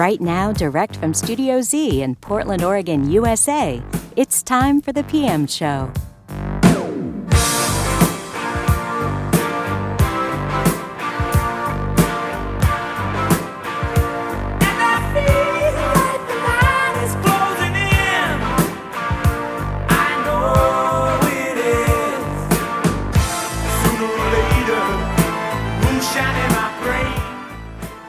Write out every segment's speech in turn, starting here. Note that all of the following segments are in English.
Right now, direct from Studio Z in Portland, Oregon, USA, it's time for the PM Show.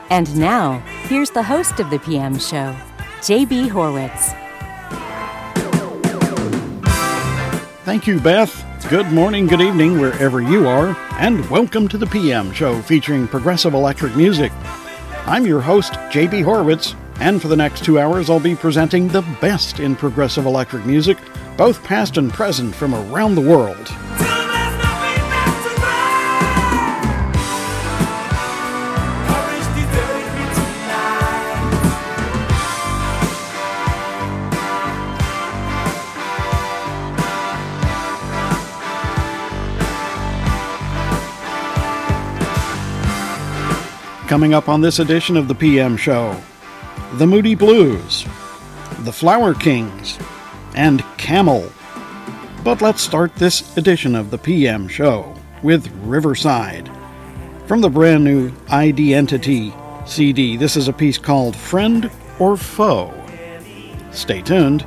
And now, here's the host of the PM show, JB Horwitz. Thank you, Beth. Good morning, good evening, wherever you are, and welcome to the PM show featuring progressive electric music. I'm your host, JB Horwitz, and for the next two hours, I'll be presenting the best in progressive electric music, both past and present from around the world. Coming up on this edition of the PM Show The Moody Blues, The Flower Kings, and Camel. But let's start this edition of the PM Show with Riverside. From the brand new Identity CD, this is a piece called Friend or Foe. Stay tuned.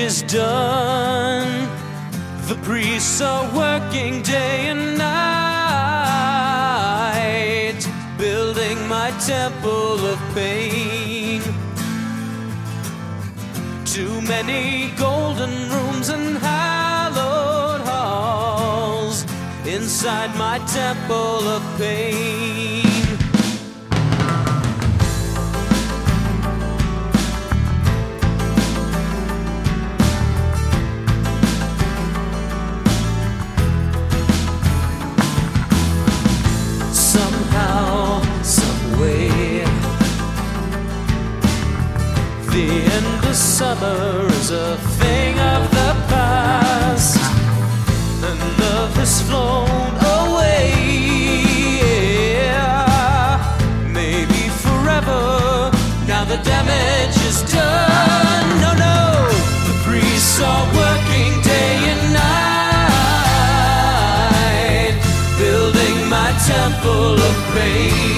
is done. The priests are working day and night, building my temple of pain. Too many golden rooms and hallowed halls inside my temple of pain. baby.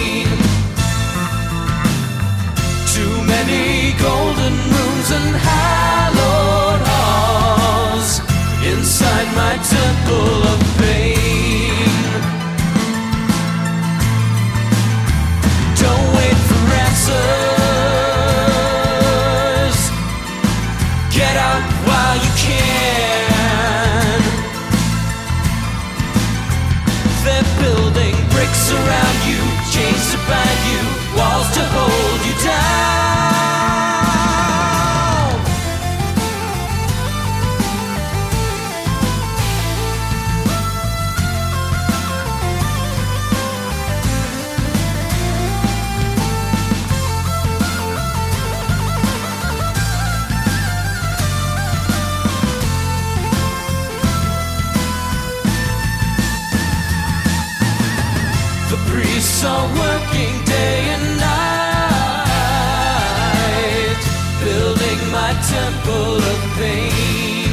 full of pain.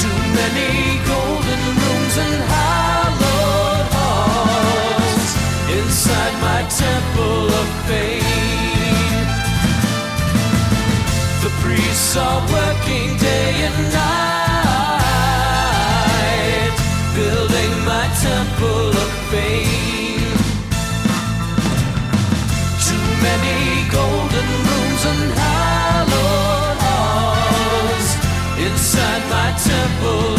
Too many golden rooms and hollowed halls inside my temple of pain. The priests are working day and night, building my temple of pain. people.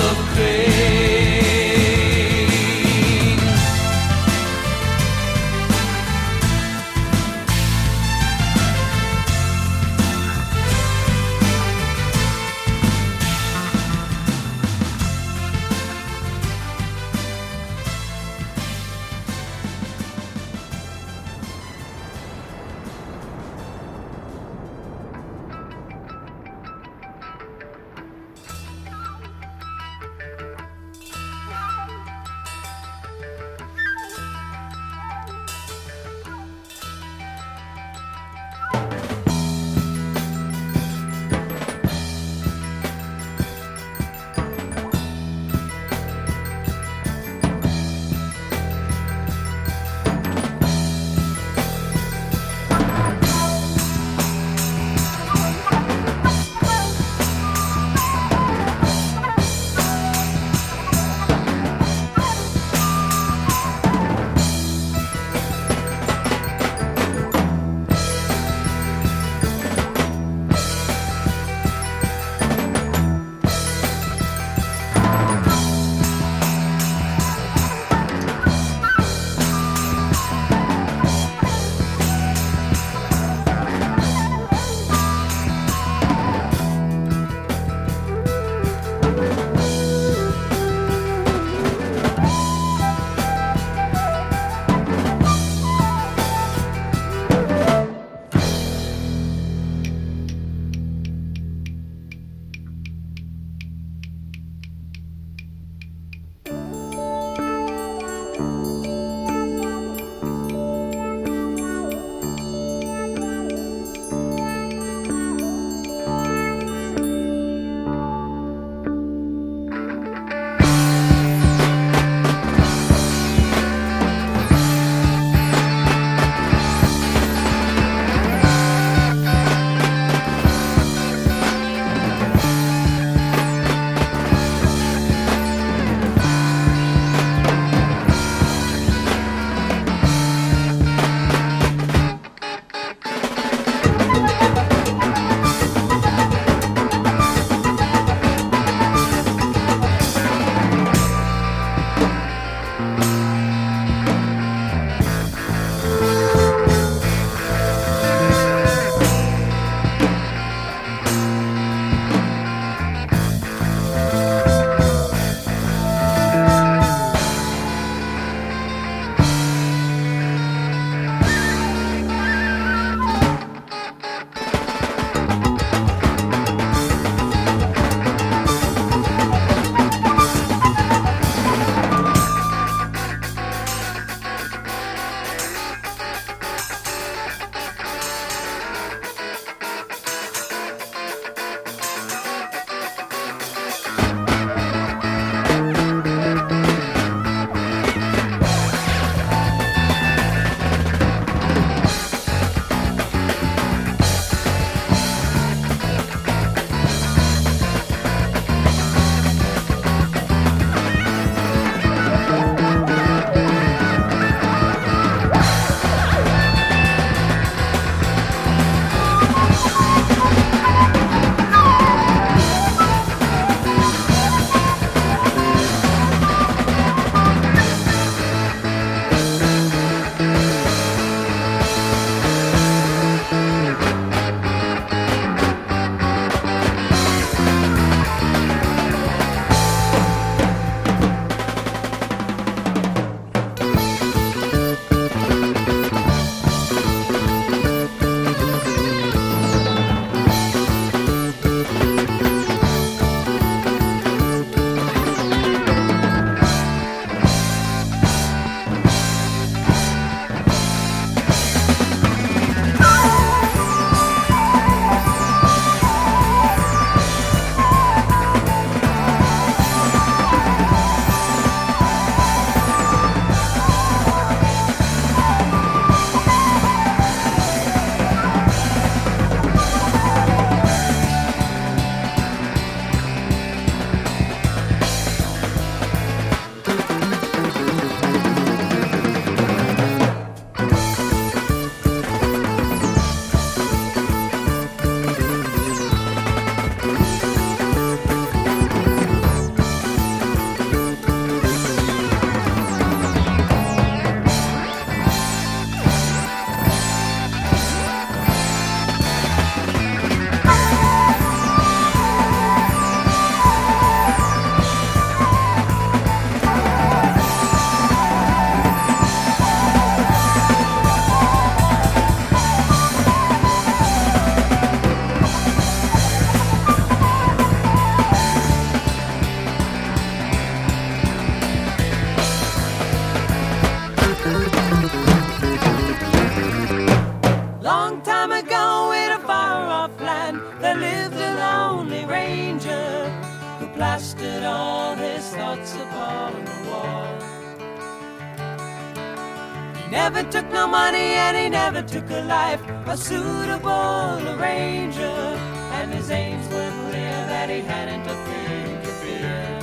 A suitable arranger, and his aims were clear that he hadn't a thing to fear.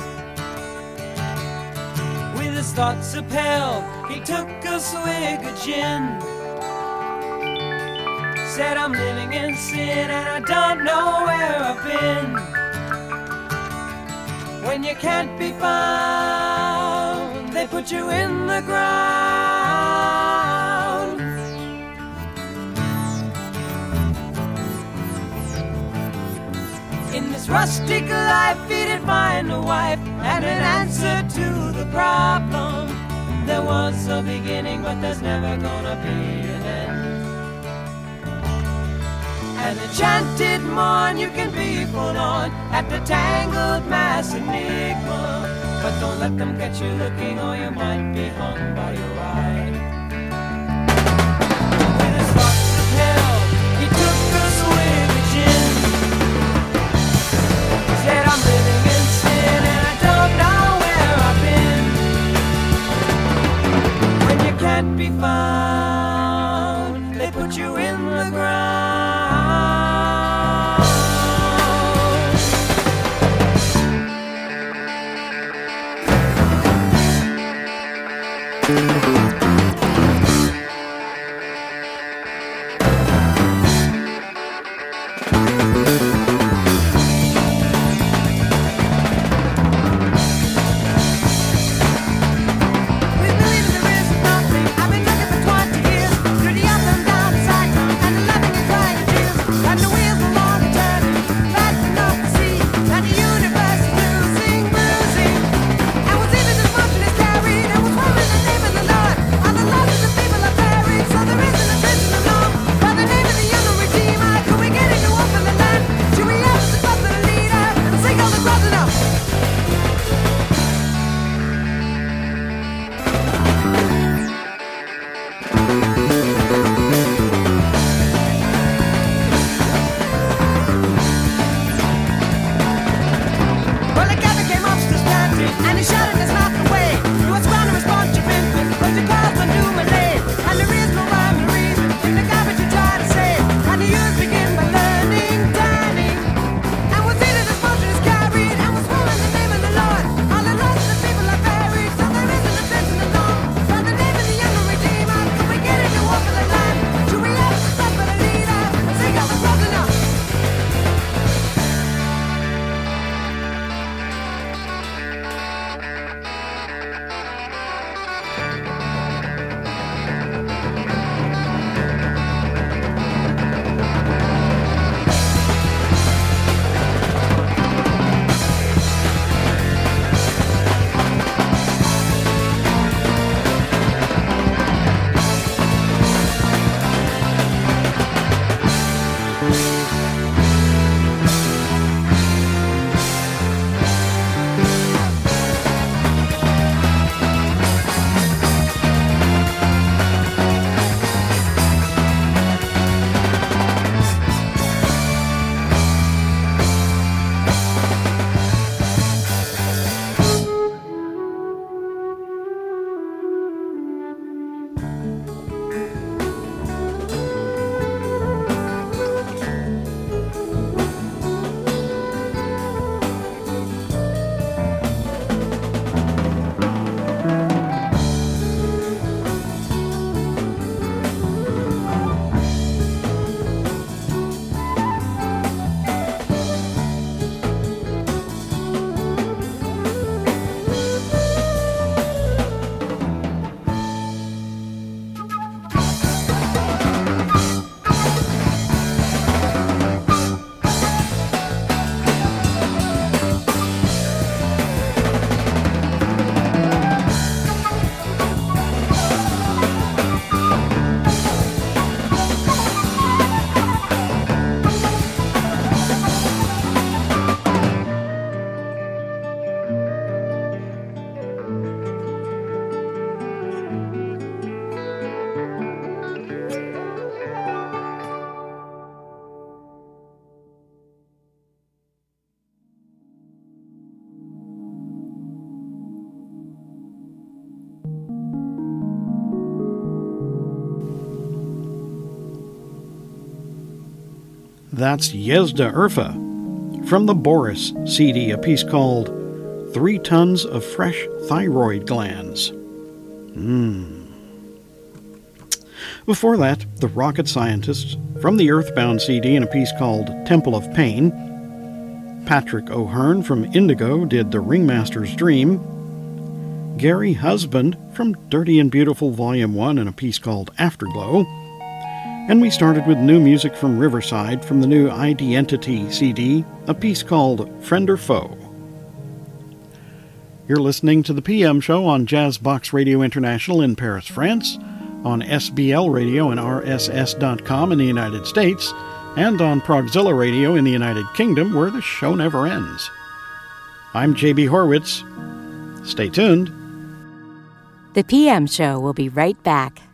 With his thoughts upheld, he took a swig of gin. Said I'm living in sin and I don't know where I've been when you can't be found, they put you in the rustic life, he did find a wife and an answer to the problem. There was a beginning, but there's never gonna be an end. An enchanted morn you can be forlorn at the tangled mass enigma. But don't let them catch you looking or you might be hung by your That's Yezda Urfa from the Boris CD, a piece called Three Tons of Fresh Thyroid Glands. Mmm. Before that, The Rocket Scientists from the Earthbound CD in a piece called Temple of Pain. Patrick O'Hearn from Indigo did The Ringmaster's Dream. Gary Husband from Dirty and Beautiful Volume 1 in a piece called Afterglow. And we started with new music from Riverside from the new Identity CD, a piece called Friend or Foe. You're listening to the PM show on Jazzbox Radio International in Paris, France, on SBL Radio and RSS.com in the United States, and on Progzilla Radio in the United Kingdom, where the show never ends. I'm JB Horwitz. Stay tuned. The PM Show will be right back.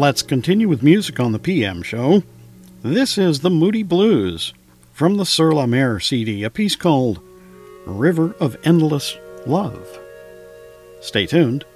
Let's continue with music on the PM show. This is the Moody Blues from the Sur la Mer CD, a piece called River of Endless Love. Stay tuned.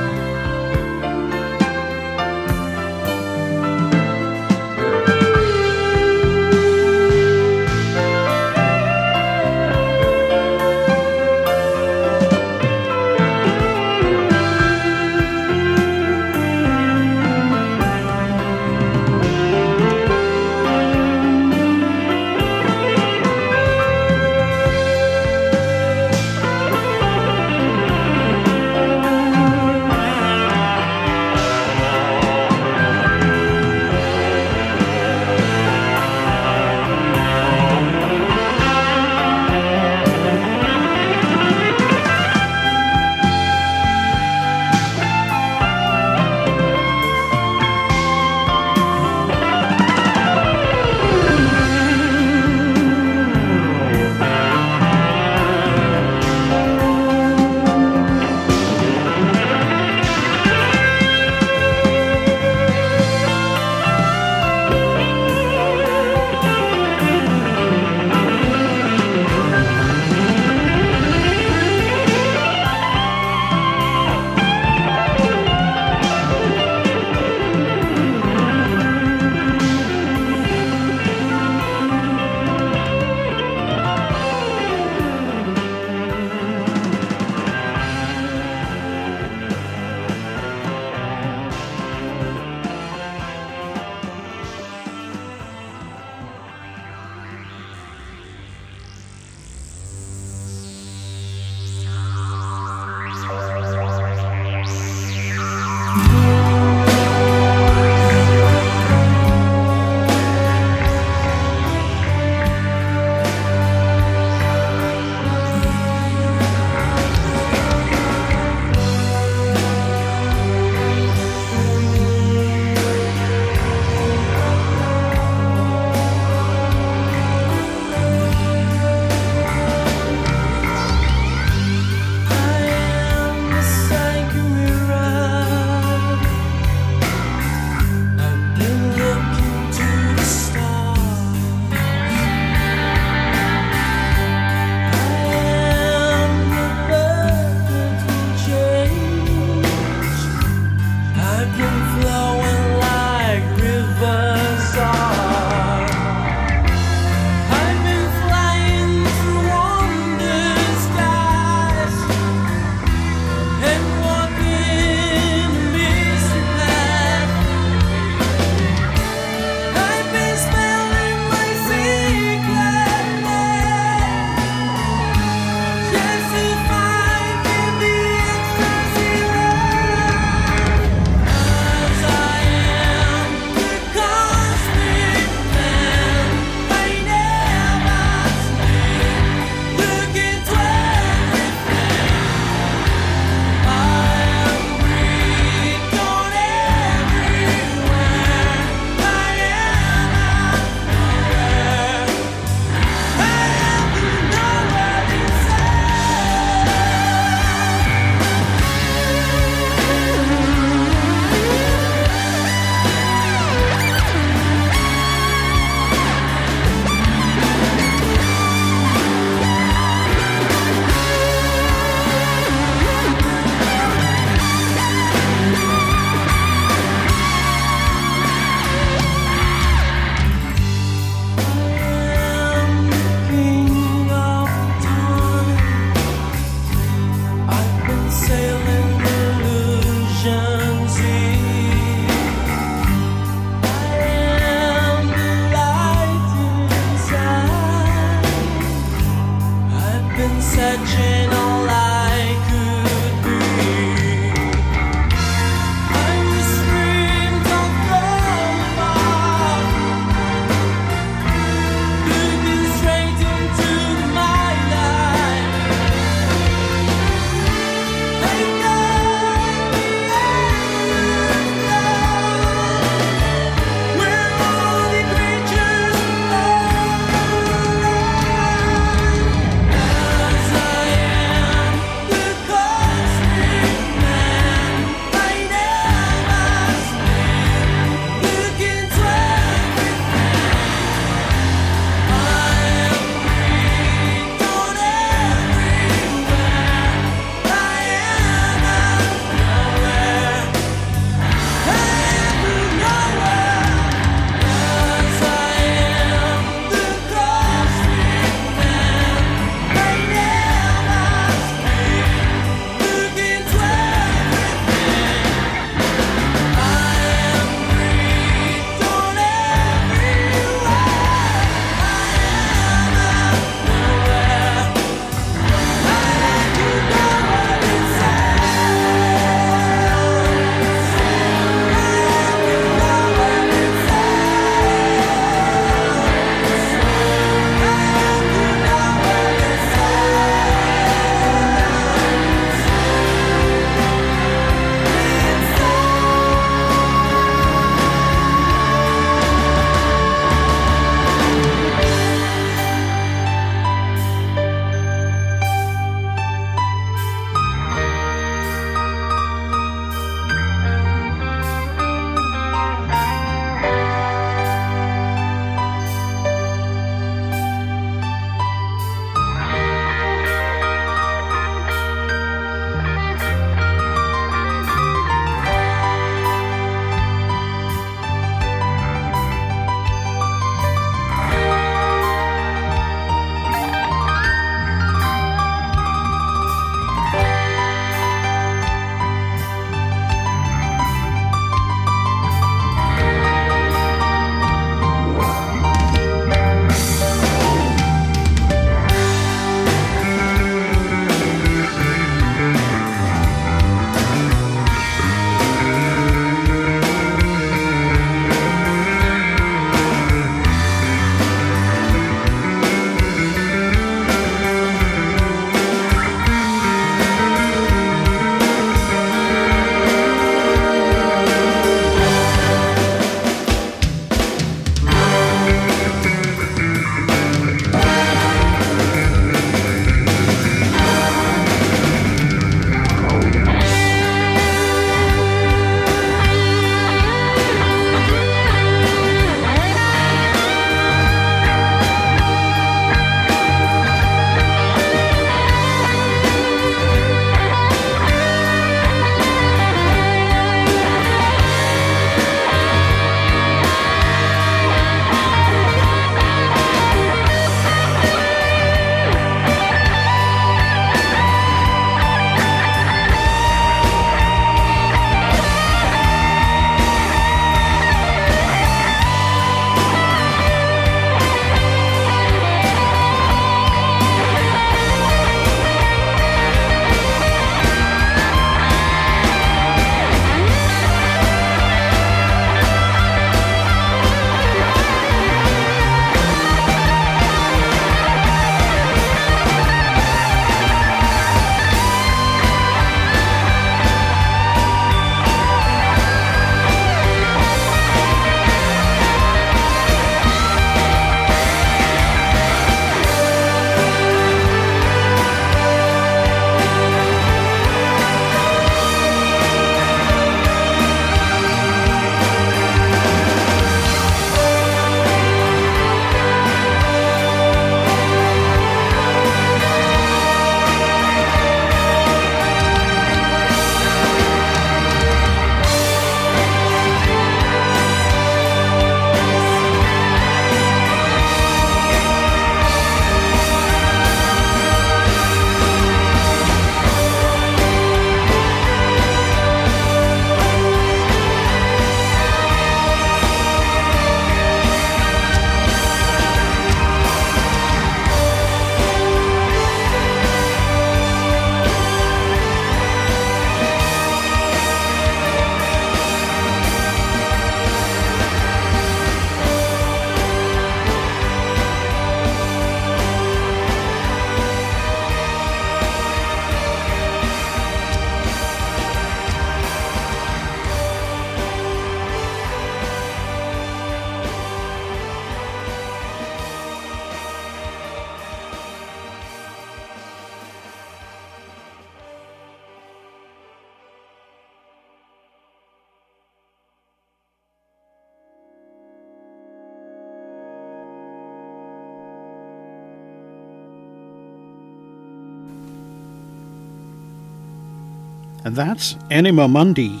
And that's Anima Mundi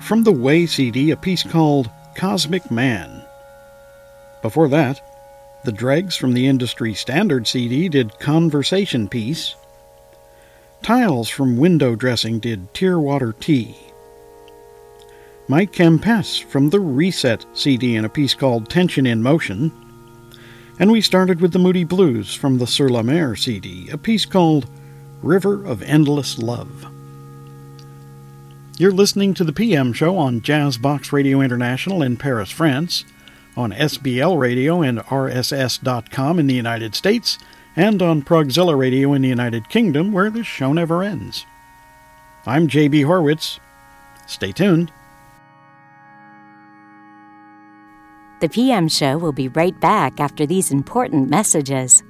from the Way CD, a piece called Cosmic Man. Before that, the Dregs from the Industry Standard CD did Conversation Piece. Tiles from Window Dressing did Tearwater Tea. Mike Kempes from the Reset CD in a piece called Tension in Motion. And we started with the Moody Blues from the Sur la Mer CD, a piece called River of Endless Love. You're listening to the PM show on Jazzbox Radio International in Paris, France, on SBL Radio and RSS.com in the United States, and on Progzilla Radio in the United Kingdom, where the show never ends. I'm JB Horwitz. Stay tuned. The PM show will be right back after these important messages.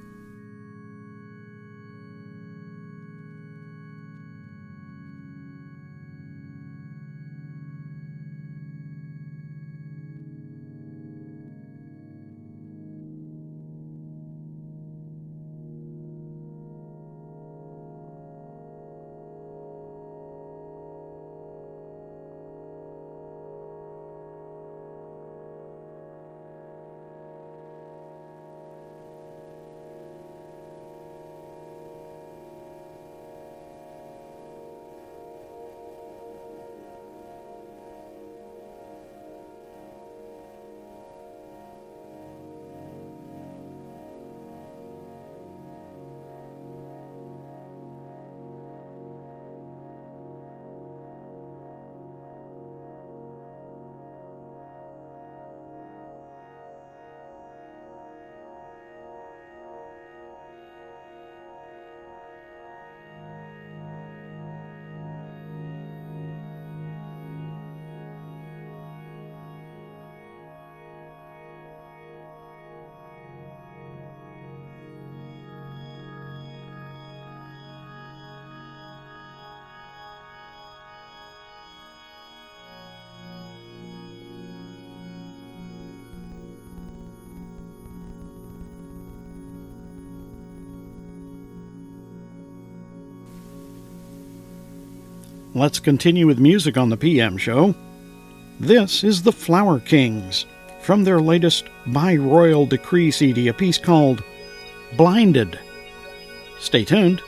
Let's continue with music on the PM show. This is the Flower Kings from their latest By Royal Decree CD, a piece called Blinded. Stay tuned.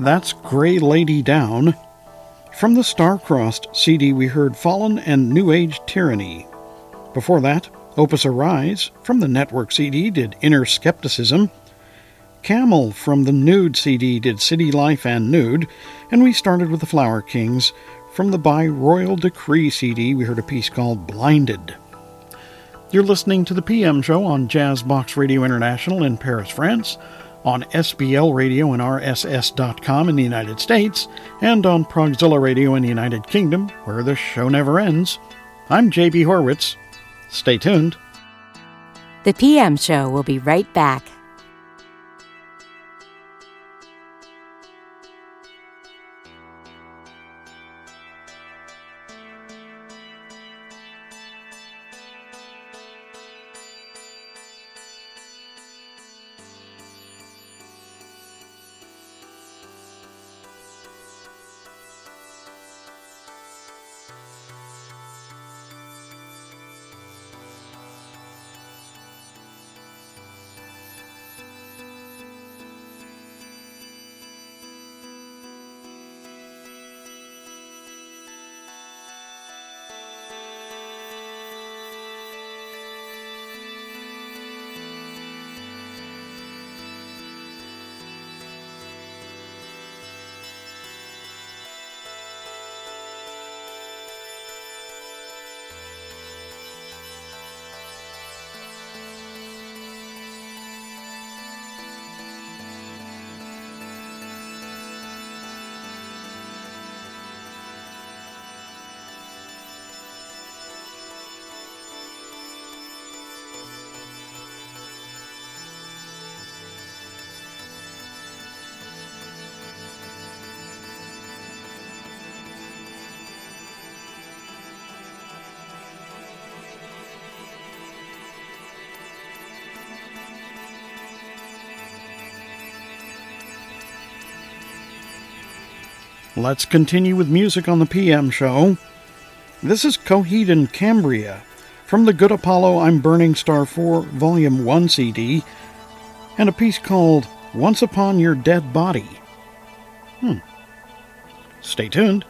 That's Grey Lady Down. From the Star-Crossed CD, we heard Fallen and New Age Tyranny. Before that, Opus Arise from the Network CD did Inner Skepticism. Camel from the Nude CD did City Life and Nude. And we started with the Flower Kings. From the By Royal Decree CD, we heard a piece called Blinded. You're listening to the PM show on Jazzbox Radio International in Paris, France on SBL Radio and RSS.com in the United States, and on Progzilla Radio in the United Kingdom, where the show never ends. I'm JB Horwitz. Stay tuned. The PM Show will be right back. Let's continue with music on the PM show. This is Coheed and Cambria from the Good Apollo I'm Burning Star 4 Volume 1 CD and a piece called Once Upon Your Dead Body. Hmm. Stay tuned.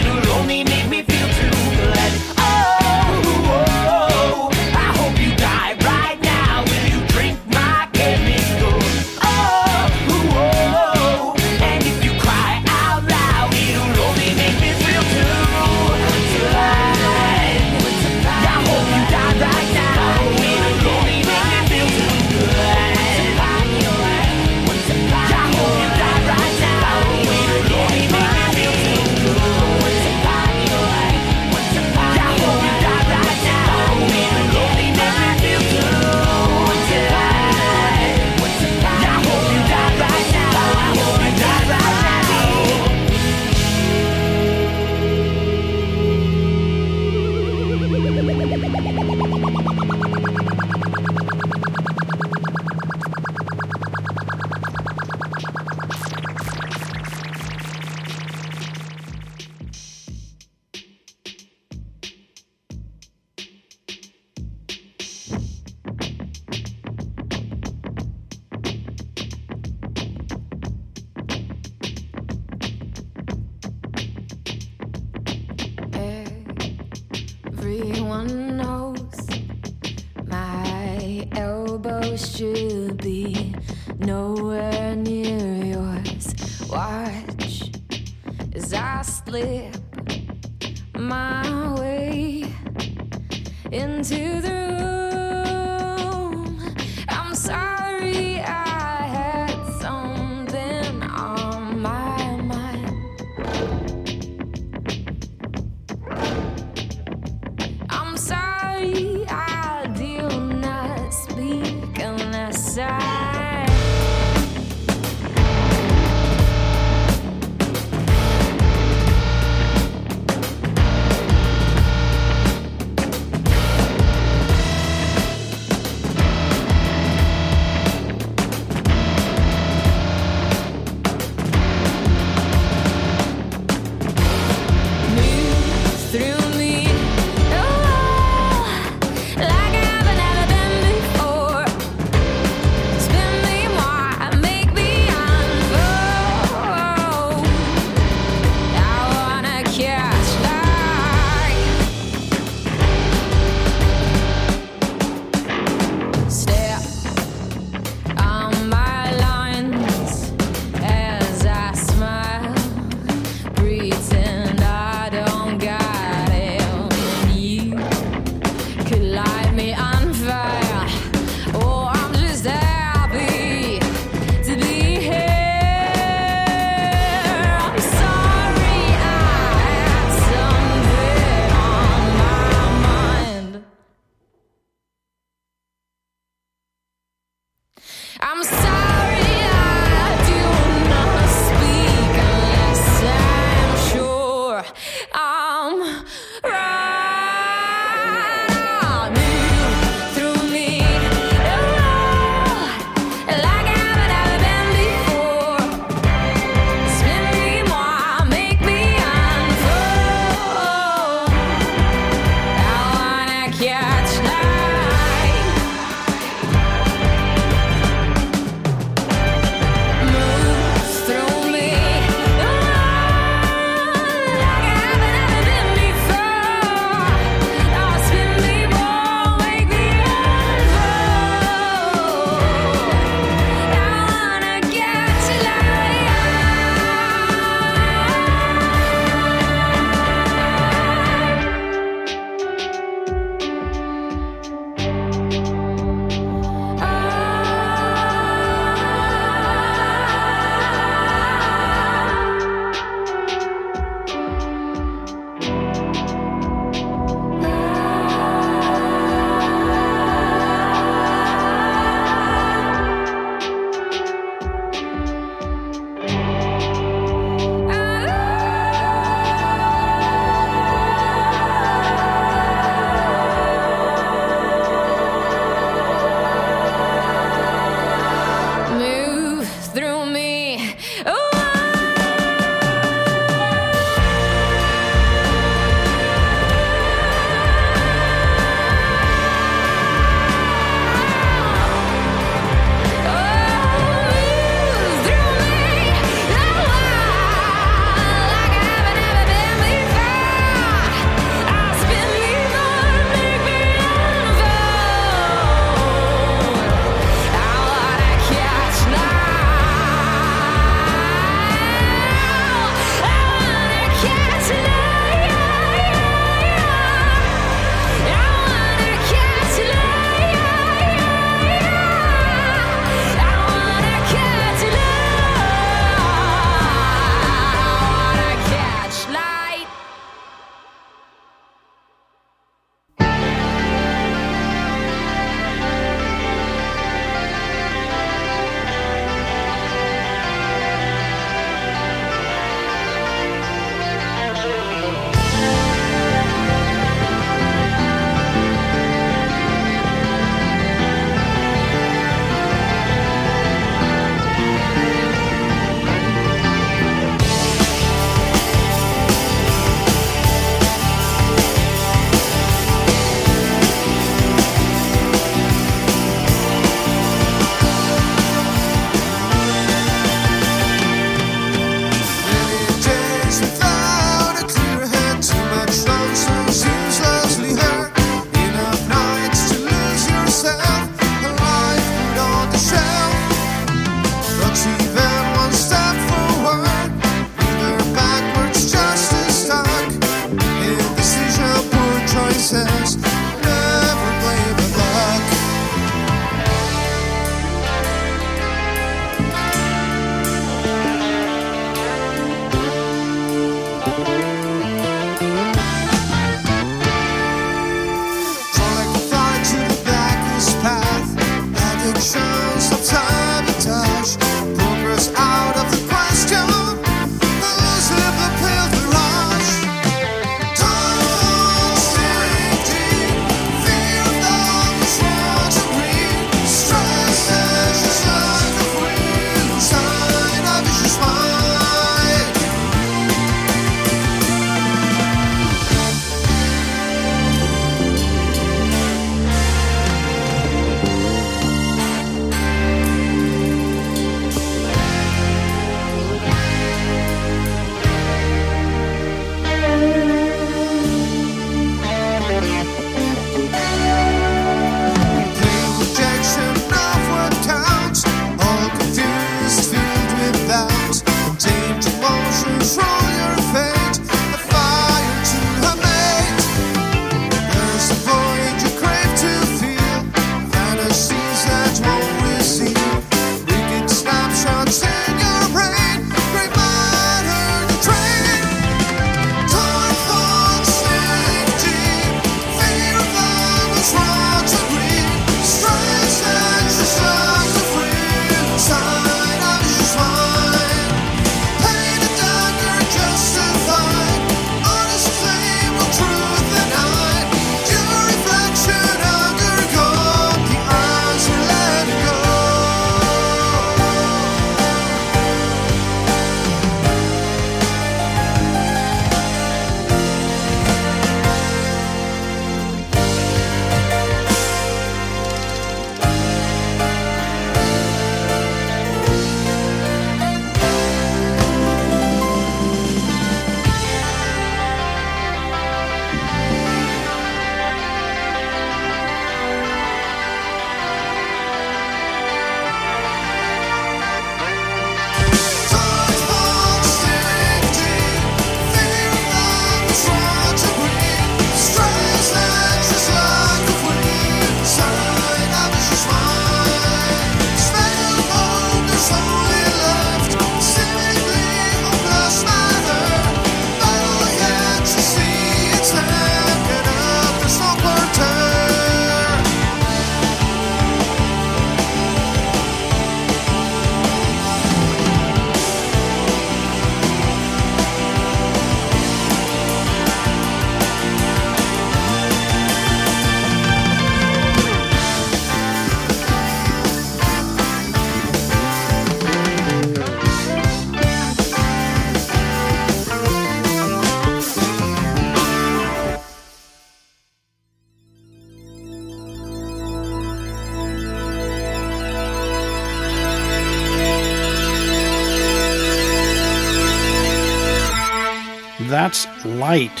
Light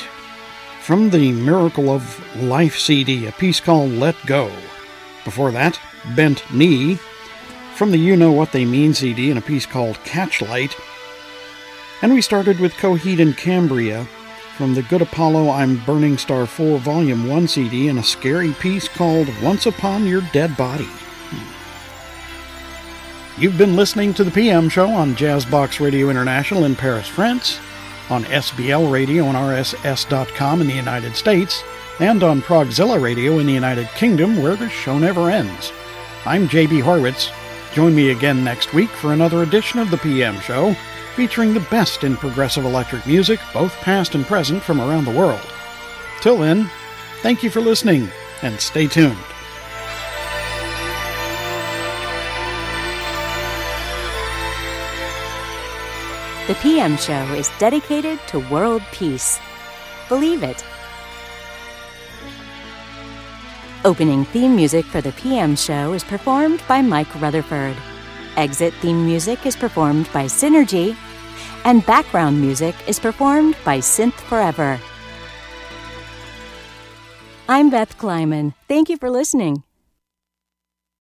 from the Miracle of Life CD, a piece called Let Go. Before that, Bent Knee from the You Know What They Mean CD and a piece called Catchlight. And we started with Coheed and Cambria from the Good Apollo I'm Burning Star 4 Volume 1 CD and a scary piece called Once Upon Your Dead Body. You've been listening to the PM show on Jazzbox Radio International in Paris, France, on SBL Radio and RSS.com in the United States, and on Progzilla Radio in the United Kingdom, where the show never ends. I'm JB Horwitz. Join me again next week for another edition of the PM show, featuring the best in progressive electric music, both past and present, from around the world. Till then, thank you for listening, and stay tuned. The PM Show is dedicated to world peace. Believe it. Opening theme music for the PM Show is performed by Mike Rutherford. Exit theme music is performed by Synergy. And background music is performed by Synth Forever. I'm Beth Kleiman. Thank you for listening.